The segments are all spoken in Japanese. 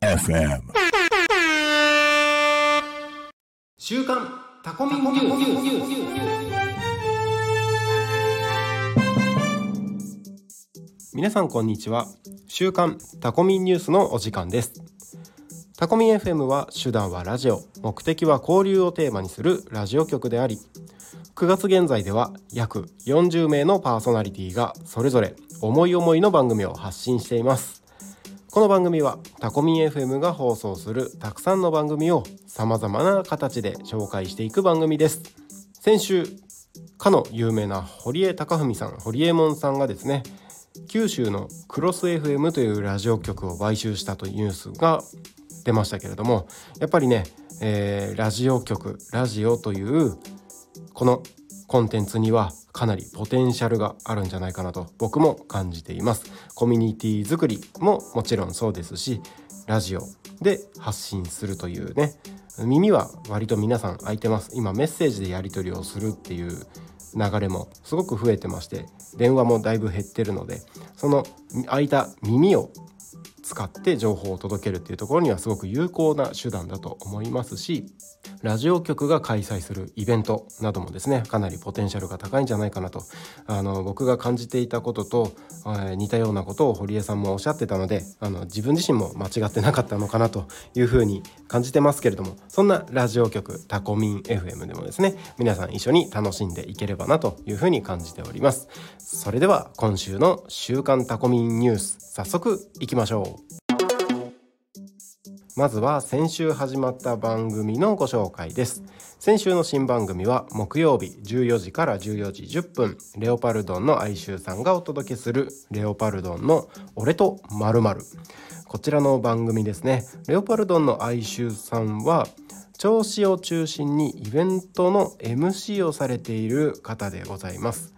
FM 週刊タコミンニュース。皆さんこんにちは。週刊タコミンニュースのお時間です。タコミン FM は手段はラジオ。目的は交流をテーマにするラジオ局であり9月現在では約40名のパーソナリティがそれぞれ思い思いの番組を発信しています。この番組はタコミン FM が放送するたくさんの番組を様々な形で紹介していく番組です。先週かの有名な堀江貴文さん堀江門さんがですね九州のクロス FM というラジオ局を買収したというニュースが出ましたけれどもやっぱりね、えーラジオ局ラジオというこのコンテンツにはかなりポテンシャルがあるんじゃないかなと僕も感じています。コミュニティ作りももちろんそうですしラジオで発信するというね耳は割と皆さん開いてます。今メッセージでやり取りをするっていう流れもすごく増えてまして電話もだいぶ減ってるのでその開いた耳を使って情報を届けるっていうところにはすごく有効な手段だと思いますしラジオ局が開催するイベントなどもですねかなりポテンシャルが高いんじゃないかなと。あの僕が感じていたことと、えー似たようなことを堀江さんもおっしゃってたのであの自分自身も間違ってなかったのかなというふうに感じてますけれどもそんなラジオ局タコミン FM でもですね皆さん一緒に楽しんでいければなというふうに感じております。それでは今週の週刊タコミンニュース早速いきましょう。まずは先週始まった番組のご紹介です。先週の新番組は木曜日14時から14時10分レオパルドンの哀愁さんがお届けするレオパルドンの俺と〇〇。こちらの番組ですね。レオパルドンの哀愁さんは銚子を中心にイベントの MC をされている方でございます。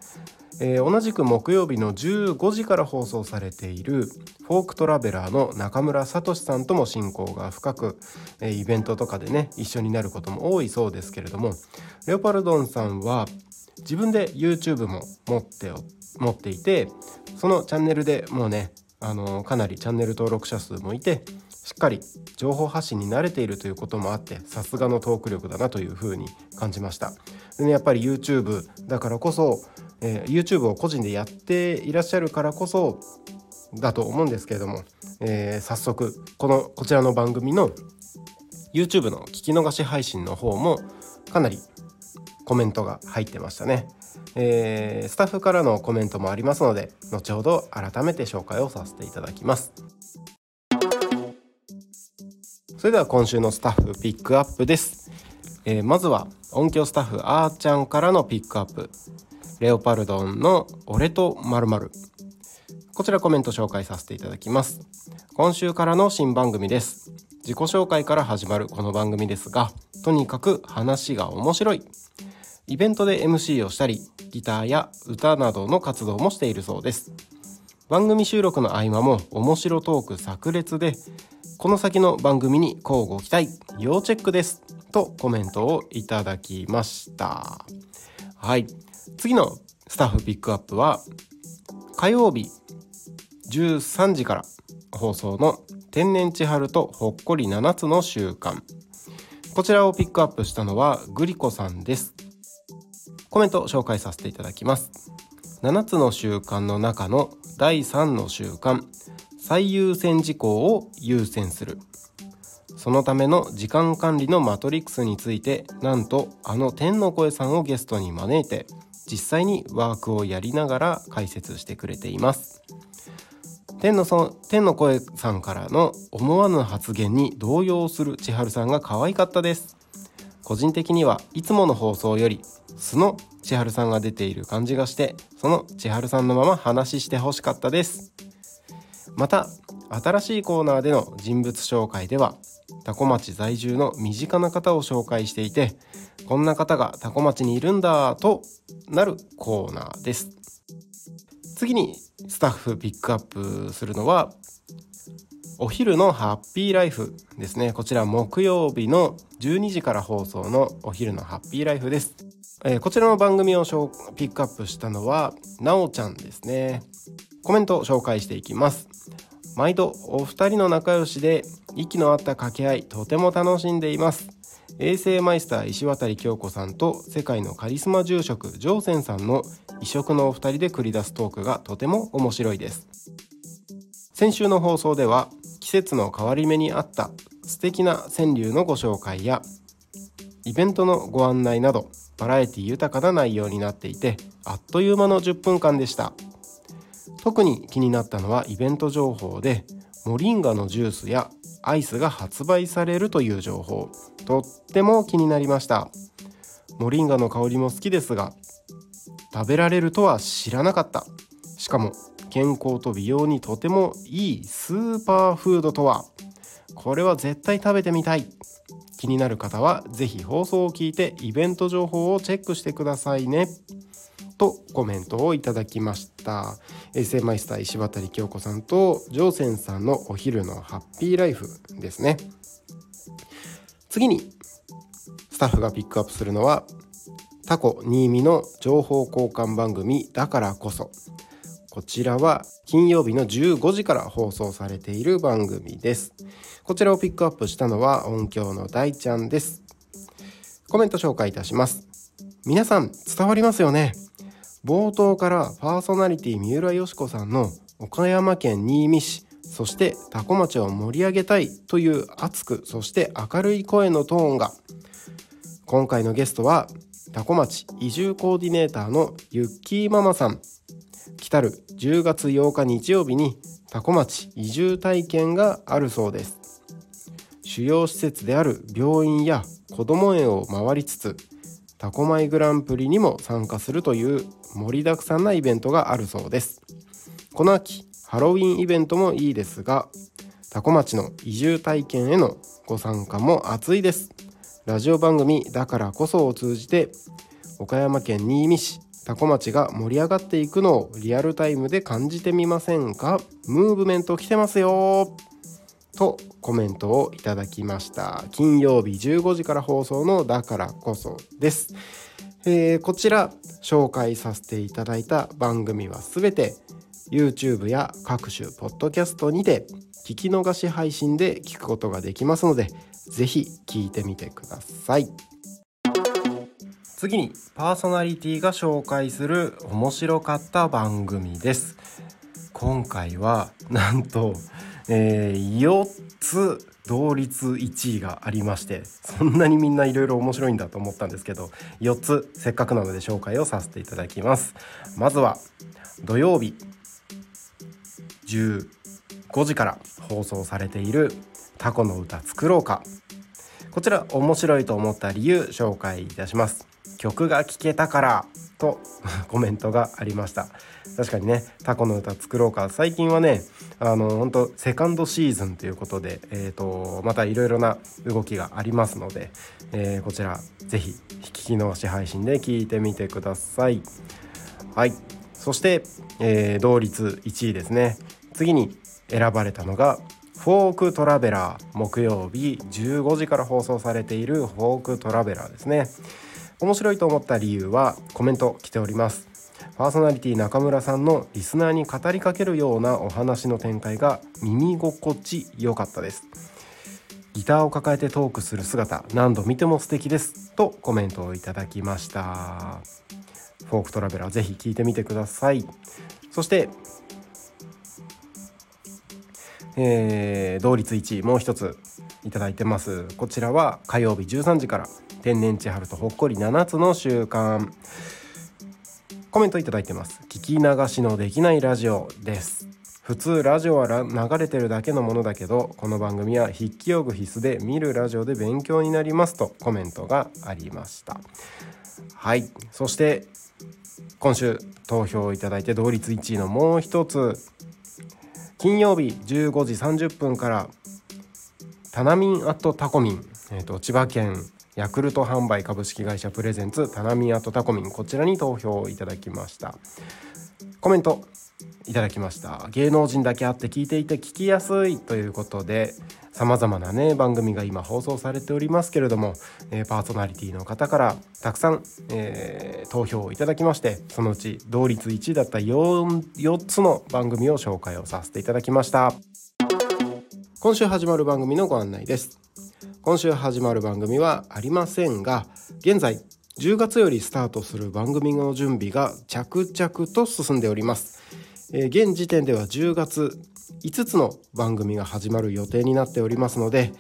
えー同じく木曜日の15時から放送されているフォークトラベラーの中村聡さんとも親交が深く、えーイベントとかでね一緒になることも多いそうですけれどもレオパルドンさんは自分で YouTube も持って持っていてそのチャンネルでもうねあのかなりチャンネル登録者数もいてしっかり情報発信に慣れているということもあってさすがのトーク力だなというふうに感じました。でねやっぱり YouTube だからこそ、えー YouTube を個人でやっていらっしゃるからこそだと思うんですけれども、えー早速このこちらの番組の YouTube の聞き逃し配信の方もかなりコメントが入ってましたね、えースタッフからのコメントもありますので後ほど改めて紹介をさせていただきます。それでは今週のスタッフピックアップです、えーまずは音響スタッフあーちゃんからのピックアップ。レオパルドンの俺と〇〇。こちらコメント紹介させていただきます。今週からの新番組です。自己紹介から始まるこの番組ですがとにかく話が面白い。イベントで MC をしたりギターや歌などの活動もしているそうです。番組収録の合間も面白トーク炸裂でこの先の番組に乞うご期待要チェックです。とコメントをいただきました。はい。次のスタッフピックアップは火曜日13時から放送の天然千春とほっこり7つの習慣。こちらをピックアップしたのはグリコさんです。コメント紹介させていただきます。7つの習慣の中の第3の習慣。最優先事項を優先する。そのための時間管理のマトリックスについてなんとあの天の声さんをゲストに招いて実際にワークをやりながら解説してくれています。天のそ天の声さんからの思わぬ発言に動揺する千春さんが可愛かったです。個人的にはいつもの放送より素の千春さんが出ている感じがしてその千春さんのまま話してほしかったです。また新しいコーナーでの人物紹介では多古町在住の身近な方を紹介していてこんな方が多古町にいるんだとなるコーナーです。次にスタッフピックアップするのはお昼のハッピーライフですね。こちら木曜日の12時から放送のお昼のハッピーライフです。えーこちらの番組をピックアップしたのはなおちゃんですね。コメントを紹介していきます。毎度お二人の仲良しで息の合った掛け合いとても楽しんでいます。衛生マイスター石渡京子さんと世界のカリスマ住職ジョーセンさんの異色のお二人で繰り出すトークがとても面白いです。先週の放送では季節の変わり目にあった素敵な川柳のご紹介やイベントのご案内などバラエティ豊かな内容になっていてあっという間の10分間でした。特に気になったのはイベント情報でモリンガのジュースやアイスが発売されるという情報。とっても気になりました。モリンガの香りも好きですが食べられるとは知らなかった。しかも健康と美容にとてもいいスーパーフードとは。これは絶対食べてみたい。気になる方はぜひ放送を聞いてイベント情報をチェックしてくださいね。とコメントをいただきました。衛生マイスター石渡京子さんとジョーセンさんのお昼のハッピーライフですね。次にスタッフがピックアップするのはタコ新見の情報交換番組だからこそ。こちらは金曜日の15時から放送されている番組です。こちらをピックアップしたのは音響の大ちゃんです。コメント紹介いたします。皆さん伝わりますよね。冒頭からパーソナリティ三浦佳子さんの岡山県新見市そして多古町を盛り上げたいという熱くそして明るい声のトーンが今回のゲストは多古町移住コーディネーターのゆっきーママさん来る10月8日日曜日に多古町移住体験があるそうです。主要施設である病院や子ども園を回りつつタコマイグランプリにも参加するという盛りだくさんなイベントがあるそうです。この秋ハロウィンイベントもいいですがタコ町の移住体験へのご参加も熱いです。ラジオ番組だからこそを通じて岡山県新見市多古町が盛り上がっていくのをリアルタイムで感じてみませんか？ムーブメント来てますよ。とコメントをいただきました。金曜日15時から放送のだからこそです、えーこちら紹介させていただいた番組はすべて YouTube や各種ポッドキャストにて聞き逃し配信で聞くことができますのでぜひ聞いてみてください。次にパーソナリティが紹介する面白かった番組です。今回はなんと、えー4つ同率1位がありましてそんなにみんないろいろ面白いんだと思ったんですけど4つせっかくなので紹介をさせていただきます。まずは土曜日15時から放送されている「タコの歌作ろうか」こちら面白いと思った理由紹介いたします。曲が聴けたからと コメントがありました。確かにねタコの歌作ろうか。最近はねあの本当セカンドシーズンということでえっ、とまたいろいろな動きがありますので、えーこちらぜひ聞き直し配信で聞いてみてください。はい。そして、えー同率1位ですね。次に選ばれたのがフォークトラベラー。木曜日15時から放送されているフォークトラベラーですね。面白いと思った理由はコメント来ております。パーソナリティ中村さんのリスナーに語りかけるようなお話の展開が耳心地良かったです。ギターを抱えてトークする姿何度見ても素敵です。とコメントをいただきました。フォークトラベラーぜひ聞いてみてください。そしてえー同率1位もう一ついただいてます。こちらは火曜日13時から。天然千春とほっこり7つの習慣。コメントいただいてます。聞き流しのできないラジオです。普通ラジオは流れてるだけのものだけどこの番組は筆記用具必須で見るラジオで勉強になりますとコメントがありました。はい。そして今週投票いただいて同率1位のもう一つ。金曜日15時30分からタナミンアットタコミン、えー、と千葉県ヤクルト販売株式会社プレゼンツタナミンアットタコミンこちらに投票いただきました。コメントいただきました。芸能人だけあって聞いていて聞きやすいということでさまざまなね番組が今放送されておりますけれども、えーパーソナリティの方からたくさん、えー投票をいただきましてそのうち同率1位だった 4, 4つの番組を紹介をさせていただきました。今週始まる番組のご案内です。今週始まる番組はありませんが現在10月よりスタートする番組の準備が着々と進んでおります、えー現時点では10月5つの番組が始まる予定になっておりますので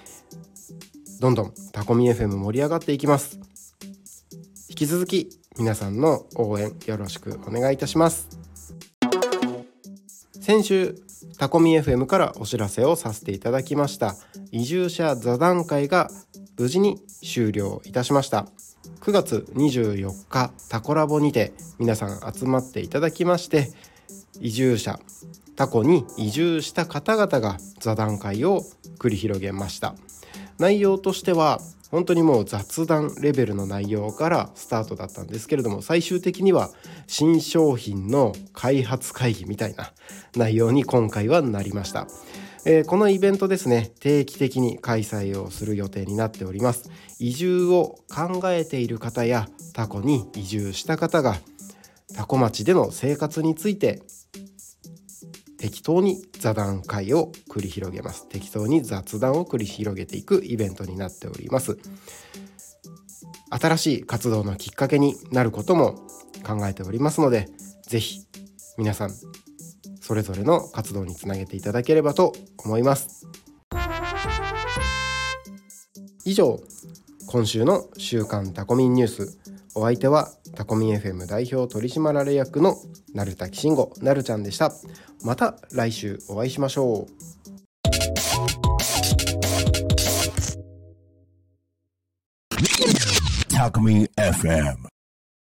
どんどんタコミ FM 盛り上がっていきます。引き続き皆さんの応援よろしくお願いいたします。先週タコミ FM からお知らせをさせていただきました。移住者座談会が無事に終了いたしました。9月24日タコラボにて皆さん集まっていただきまして移住者タコに移住した方々が座談会を繰り広げました。内容としては本当にもう雑談レベルの内容からスタートだったんですけれども最終的には新商品の開発会議みたいな内容に今回はなりました、えーこのイベントですね定期的に開催をする予定になっております。移住を考えている方やタコに移住した方がタコ町での生活について適当に座談会を繰り広げます。適当に雑談を繰り広げていくイベントになっております。新しい活動のきっかけになることも考えておりますのでぜひ皆さんそれぞれの活動につなげていただければと思います。以上今週の「週刊タコミンニュース」お相手はタコミン FM 代表取締役の成滝慎吾なるちゃんでしたまた来週お会いしましょう Talk Me FM.